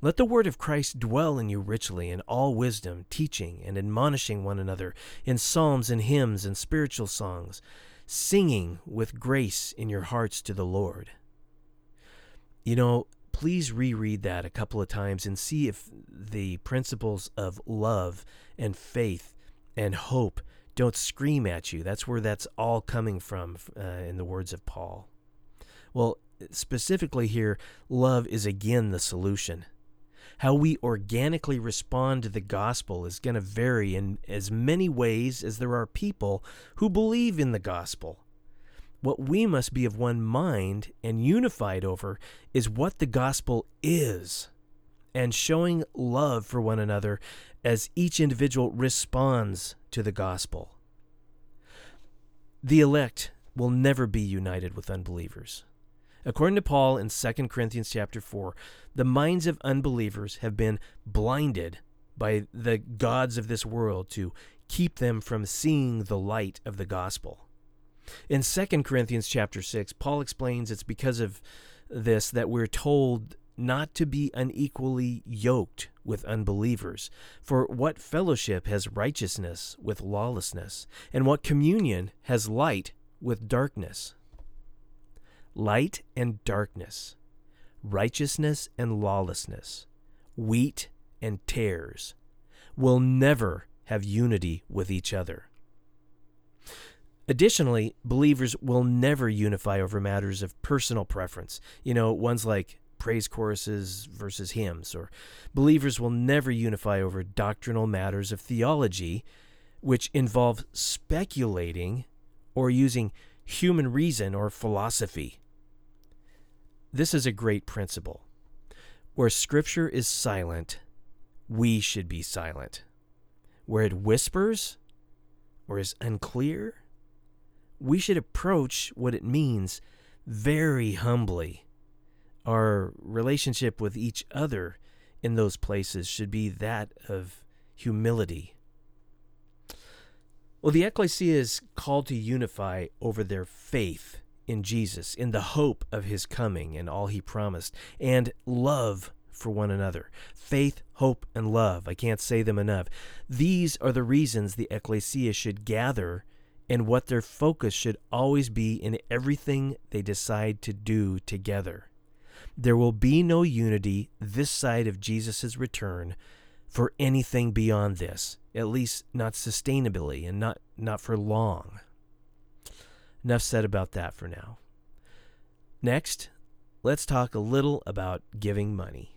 Let the word of Christ dwell in you richly in all wisdom, teaching and admonishing one another in psalms and hymns and spiritual songs, singing with grace in your hearts to the Lord. You know, please reread that a couple of times and see if the principles of love and faith and hope don't scream at you. That's where that's all coming from uh, in the words of Paul. Well, specifically here, love is again the solution. How we organically respond to the gospel is going to vary in as many ways as there are people who believe in the gospel. What we must be of one mind and unified over is what the gospel is, and showing love for one another as each individual responds to the gospel. The elect will never be united with unbelievers. According to Paul in 2 Corinthians chapter 4, the minds of unbelievers have been blinded by the gods of this world to keep them from seeing the light of the gospel. In 2 Corinthians chapter 6, Paul explains it's because of this that we're told not to be unequally yoked with unbelievers. For what fellowship has righteousness with lawlessness? And what communion has light with darkness? Light and darkness, righteousness and lawlessness, wheat and tares will never have unity with each other. Additionally, believers will never unify over matters of personal preference. You know, ones like praise choruses versus hymns, or believers will never unify over doctrinal matters of theology, which involve speculating or using human reason or philosophy. This is a great principle. Where Scripture is silent, we should be silent. Where it whispers or is unclear, we should approach what it means very humbly. Our relationship with each other in those places should be that of humility. Well, the ecclesia is called to unify over their faith in Jesus, in the hope of his coming and all he promised, and love for one another. Faith, hope, and love. I can't say them enough. These are the reasons the ecclesia should gather and what their focus should always be in everything they decide to do together. There will be no unity this side of Jesus' return for anything beyond this, at least not sustainably and not, not for long. Enough said about that for now. Next, let's talk a little about giving money.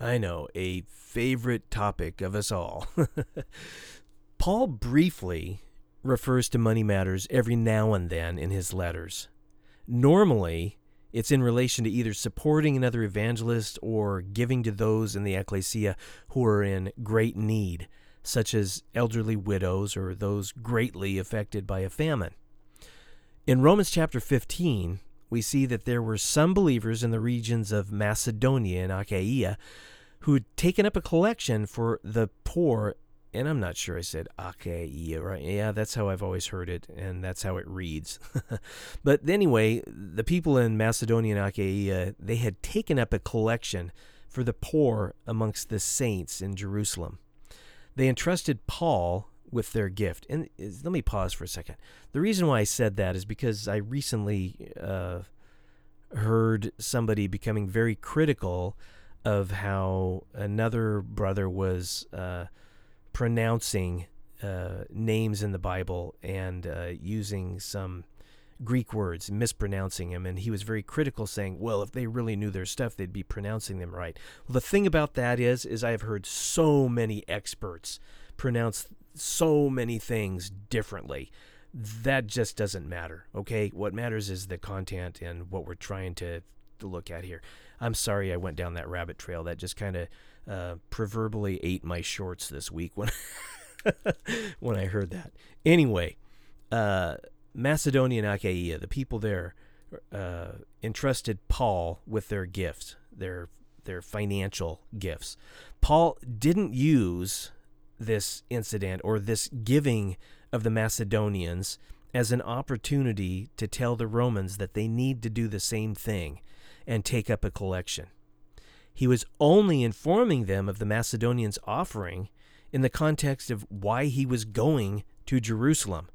I know, a favorite topic of us all. Paul briefly refers to money matters every now and then in his letters. Normally, it's in relation to either supporting another evangelist or giving to those in the ecclesia who are in great need, such as elderly widows or those greatly affected by a famine. In Romans chapter 15, we see that there were some believers in the regions of Macedonia and Achaia who had taken up a collection for the poor and I'm not sure I said Achaia, right? Yeah, that's how I've always heard it, and that's how it reads. but anyway, the people in Macedonia and Achaia, they had taken up a collection for the poor amongst the saints in Jerusalem. They entrusted Paul with their gift. And let me pause for a second. The reason why I said that is because I recently uh, heard somebody becoming very critical of how another brother was. Uh, pronouncing uh, names in the Bible and uh, using some Greek words, mispronouncing them, and he was very critical, saying, "Well, if they really knew their stuff, they'd be pronouncing them right." Well, the thing about that is, is I have heard so many experts pronounce so many things differently. That just doesn't matter. Okay, what matters is the content and what we're trying to, to look at here. I'm sorry I went down that rabbit trail. That just kind of uh, proverbially ate my shorts this week when when I heard that. Anyway, uh, Macedonia and Achaia, the people there, uh, entrusted Paul with their gifts, their their financial gifts. Paul didn't use this incident or this giving of the Macedonians as an opportunity to tell the Romans that they need to do the same thing and take up a collection. He was only informing them of the Macedonians' offering in the context of why he was going to Jerusalem.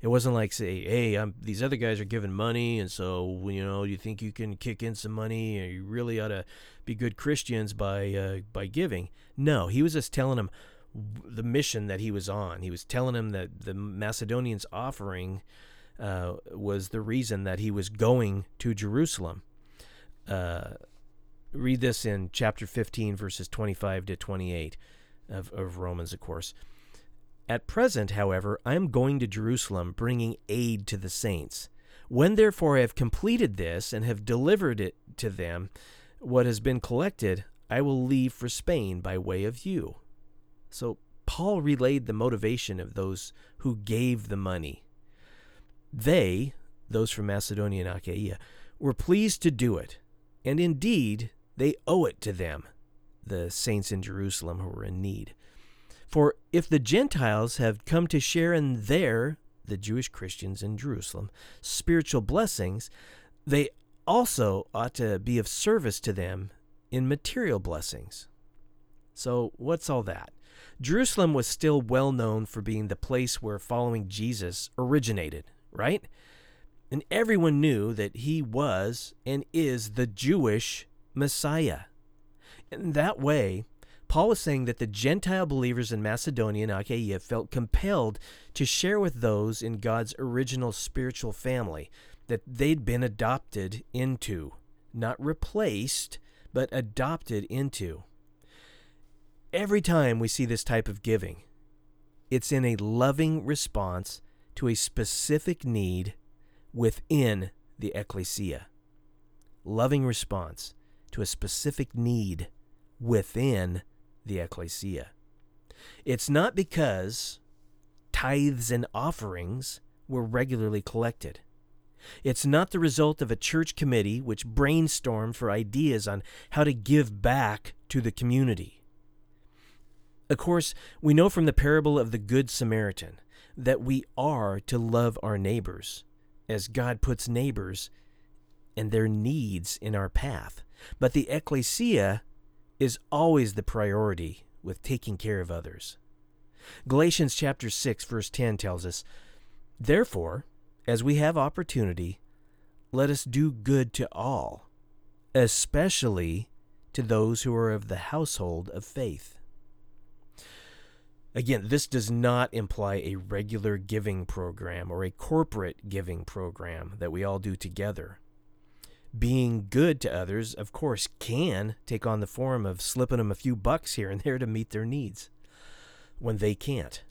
It wasn't like say, "Hey, I'm, these other guys are giving money, and so you know, you think you can kick in some money, you really ought to be good Christians by uh, by giving." No, he was just telling them the mission that he was on. He was telling them that the Macedonians' offering uh, was the reason that he was going to Jerusalem. Uh, read this in chapter 15, verses 25 to 28 of, of Romans, of course. At present, however, I am going to Jerusalem, bringing aid to the saints. When therefore I have completed this and have delivered it to them, what has been collected, I will leave for Spain by way of you. So Paul relayed the motivation of those who gave the money. They, those from Macedonia and Achaia, were pleased to do it, and indeed they owe it to them, the saints in Jerusalem who were in need. For if the Gentiles have come to share in their, the Jewish Christians in Jerusalem, spiritual blessings, they also ought to be of service to them in material blessings. So, what's all that? Jerusalem was still well known for being the place where following Jesus originated, right? And everyone knew that he was and is the Jewish Messiah. In that way, Paul was saying that the Gentile believers in Macedonia and Achaia felt compelled to share with those in God's original spiritual family that they'd been adopted into, not replaced, but adopted into. Every time we see this type of giving, it's in a loving response to a specific need within the ecclesia. Loving response to a specific need within the ecclesia. It's not because tithes and offerings were regularly collected. It's not the result of a church committee which brainstormed for ideas on how to give back to the community. Of course, we know from the parable of the Good Samaritan that we are to love our neighbors as God puts neighbors and their needs in our path. But the ecclesia is always the priority with taking care of others. Galatians chapter 6 verse 10 tells us, "Therefore, as we have opportunity, let us do good to all, especially to those who are of the household of faith." Again, this does not imply a regular giving program or a corporate giving program that we all do together being good to others, of course, can take on the form of slipping them a few bucks here and there to meet their needs when they can't.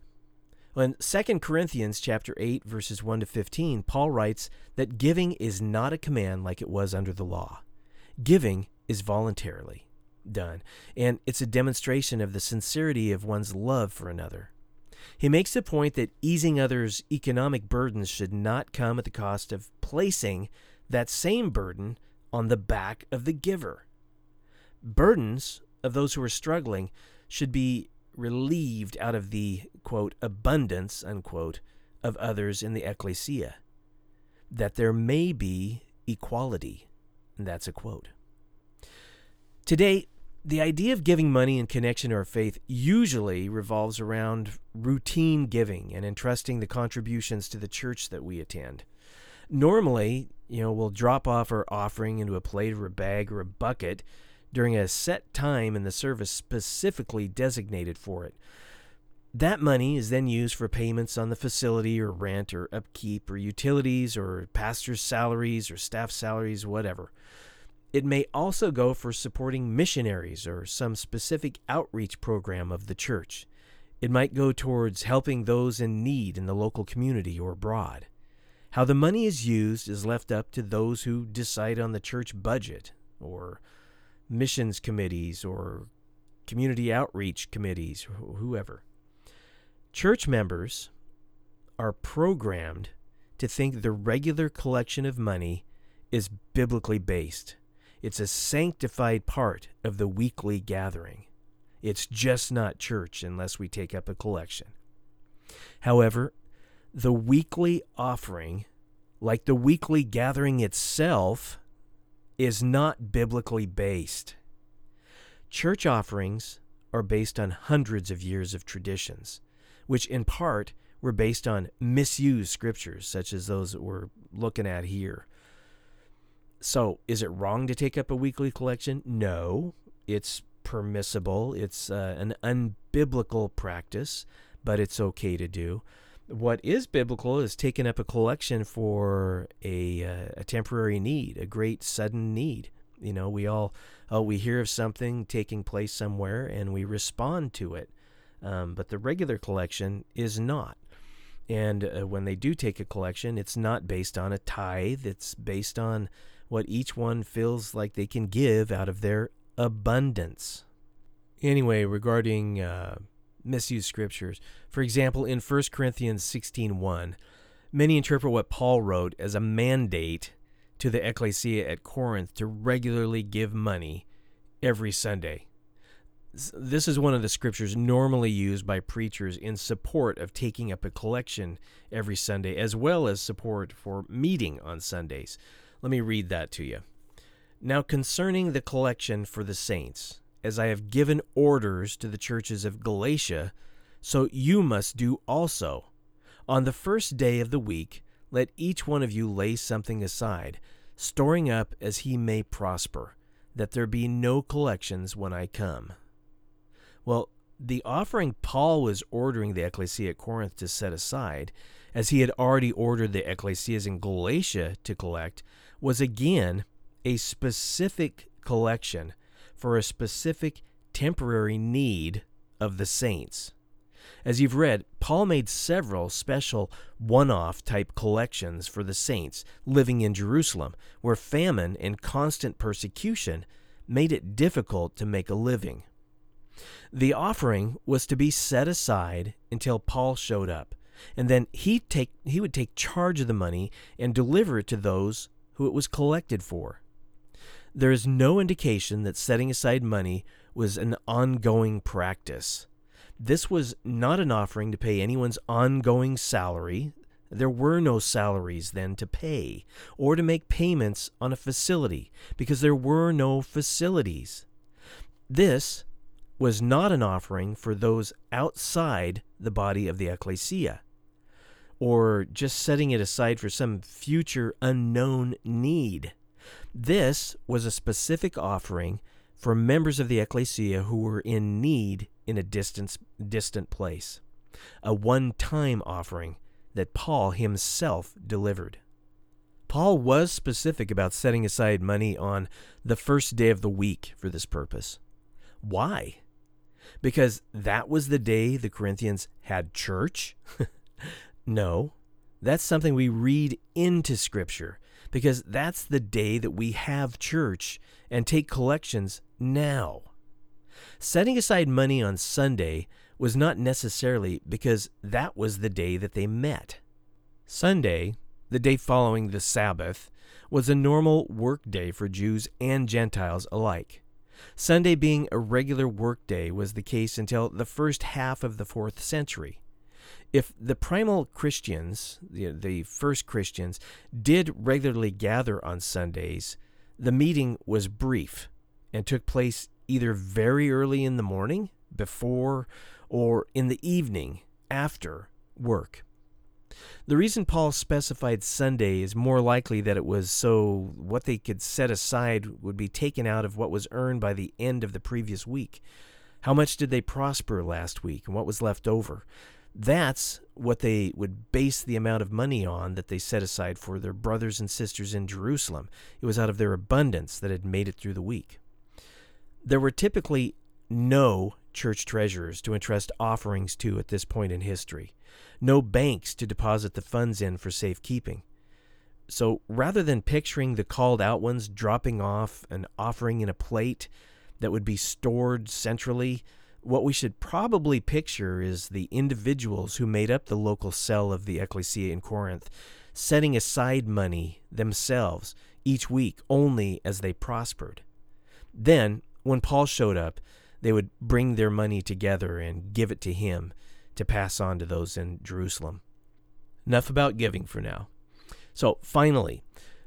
In 2 Corinthians chapter 8 verses 1 to 15, Paul writes that giving is not a command like it was under the law. Giving is voluntarily done, and it's a demonstration of the sincerity of one's love for another. He makes the point that easing others' economic burdens should not come at the cost of placing that same burden on the back of the giver. Burdens of those who are struggling should be relieved out of the, quote, abundance, unquote, of others in the ecclesia, that there may be equality. And that's a quote. Today, the idea of giving money in connection to our faith usually revolves around routine giving and entrusting the contributions to the church that we attend. Normally, you know, we'll drop off our offering into a plate or a bag or a bucket during a set time in the service specifically designated for it. That money is then used for payments on the facility or rent or upkeep or utilities or pastor's salaries or staff salaries, whatever. It may also go for supporting missionaries or some specific outreach program of the church. It might go towards helping those in need in the local community or abroad. How the money is used is left up to those who decide on the church budget or missions committees or community outreach committees, or whoever. Church members are programmed to think the regular collection of money is biblically based. It's a sanctified part of the weekly gathering. It's just not church unless we take up a collection. However, the weekly offering, like the weekly gathering itself, is not biblically based. Church offerings are based on hundreds of years of traditions, which in part were based on misused scriptures, such as those that we're looking at here. So, is it wrong to take up a weekly collection? No, it's permissible. It's uh, an unbiblical practice, but it's okay to do. What is biblical is taking up a collection for a, uh, a temporary need, a great sudden need. You know, we all oh, we hear of something taking place somewhere and we respond to it. Um, but the regular collection is not. And uh, when they do take a collection, it's not based on a tithe, it's based on what each one feels like they can give out of their abundance. Anyway, regarding uh, misused scriptures, for example, in 1 Corinthians 16:1, many interpret what Paul wrote as a mandate to the ecclesia at Corinth to regularly give money every Sunday. This is one of the scriptures normally used by preachers in support of taking up a collection every Sunday, as well as support for meeting on Sundays. Let me read that to you. Now, concerning the collection for the saints, as I have given orders to the churches of Galatia, so you must do also. On the first day of the week, let each one of you lay something aside, storing up as he may prosper, that there be no collections when I come. Well, the offering Paul was ordering the ecclesia at Corinth to set aside, as he had already ordered the ecclesias in Galatia to collect, was again a specific collection for a specific temporary need of the saints. As you've read, Paul made several special one off type collections for the saints living in Jerusalem, where famine and constant persecution made it difficult to make a living. The offering was to be set aside until Paul showed up, and then he take he would take charge of the money and deliver it to those who it was collected for. There is no indication that setting aside money was an ongoing practice. This was not an offering to pay anyone's ongoing salary. There were no salaries then to pay, or to make payments on a facility, because there were no facilities. This was not an offering for those outside the body of the ecclesia, or just setting it aside for some future unknown need. This was a specific offering for members of the ecclesia who were in need in a distant, distant place, a one time offering that Paul himself delivered. Paul was specific about setting aside money on the first day of the week for this purpose. Why? Because that was the day the Corinthians had church? no, that's something we read into Scripture because that's the day that we have church and take collections now. Setting aside money on Sunday was not necessarily because that was the day that they met. Sunday, the day following the Sabbath, was a normal work day for Jews and Gentiles alike. Sunday being a regular work day was the case until the first half of the fourth century if the primal Christians, the, the first Christians, did regularly gather on Sundays, the meeting was brief and took place either very early in the morning, before, or in the evening, after work. The reason Paul specified Sunday is more likely that it was so what they could set aside would be taken out of what was earned by the end of the previous week. How much did they prosper last week and what was left over? That's what they would base the amount of money on that they set aside for their brothers and sisters in Jerusalem. It was out of their abundance that had made it through the week. There were typically no church treasurers to entrust offerings to at this point in history, no banks to deposit the funds in for safekeeping. So rather than picturing the called out ones dropping off an offering in a plate that would be stored centrally, what we should probably picture is the individuals who made up the local cell of the ecclesia in Corinth setting aside money themselves each week only as they prospered. Then, when Paul showed up, they would bring their money together and give it to him to pass on to those in Jerusalem. Enough about giving for now. So, finally,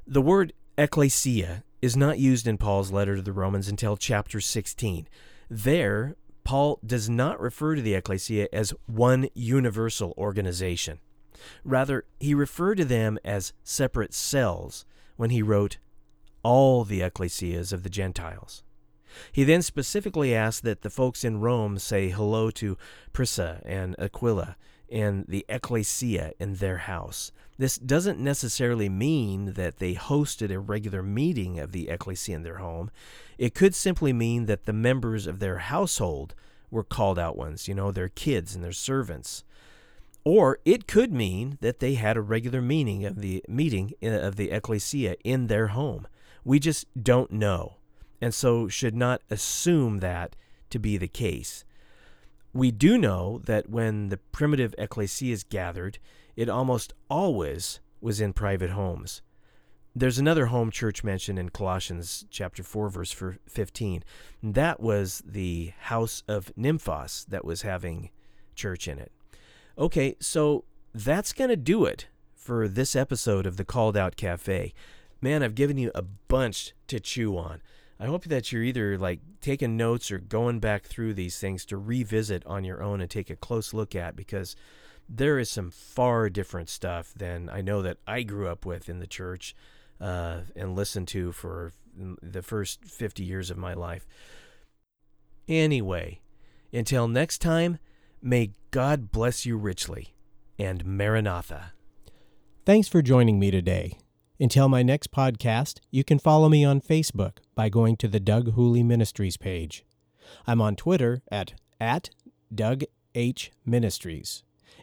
the word ecclesia is not used in Paul's letter to the Romans until chapter 16. There, Paul does not refer to the ecclesia as one universal organization. Rather, he referred to them as separate cells when he wrote, All the ecclesias of the Gentiles. He then specifically asked that the folks in Rome say hello to Prisca and Aquila and the ecclesia in their house. This doesn't necessarily mean that they hosted a regular meeting of the ecclesia in their home. It could simply mean that the members of their household were called out ones, you know, their kids and their servants. Or it could mean that they had a regular meeting of the meeting uh, of the ecclesia in their home. We just don't know, and so should not assume that to be the case. We do know that when the primitive ecclesias gathered, it almost always was in private homes. There's another home church mentioned in Colossians chapter 4 verse 15. That was the house of Nymphas that was having church in it. Okay, so that's going to do it for this episode of the Called Out Cafe. Man, I've given you a bunch to chew on. I hope that you're either like taking notes or going back through these things to revisit on your own and take a close look at because there is some far different stuff than I know that I grew up with in the church uh, and listened to for the first 50 years of my life. Anyway, until next time, may God bless you richly and Maranatha. Thanks for joining me today. Until my next podcast, you can follow me on Facebook by going to the Doug Hooley Ministries page. I'm on Twitter at, at Doug H. Ministries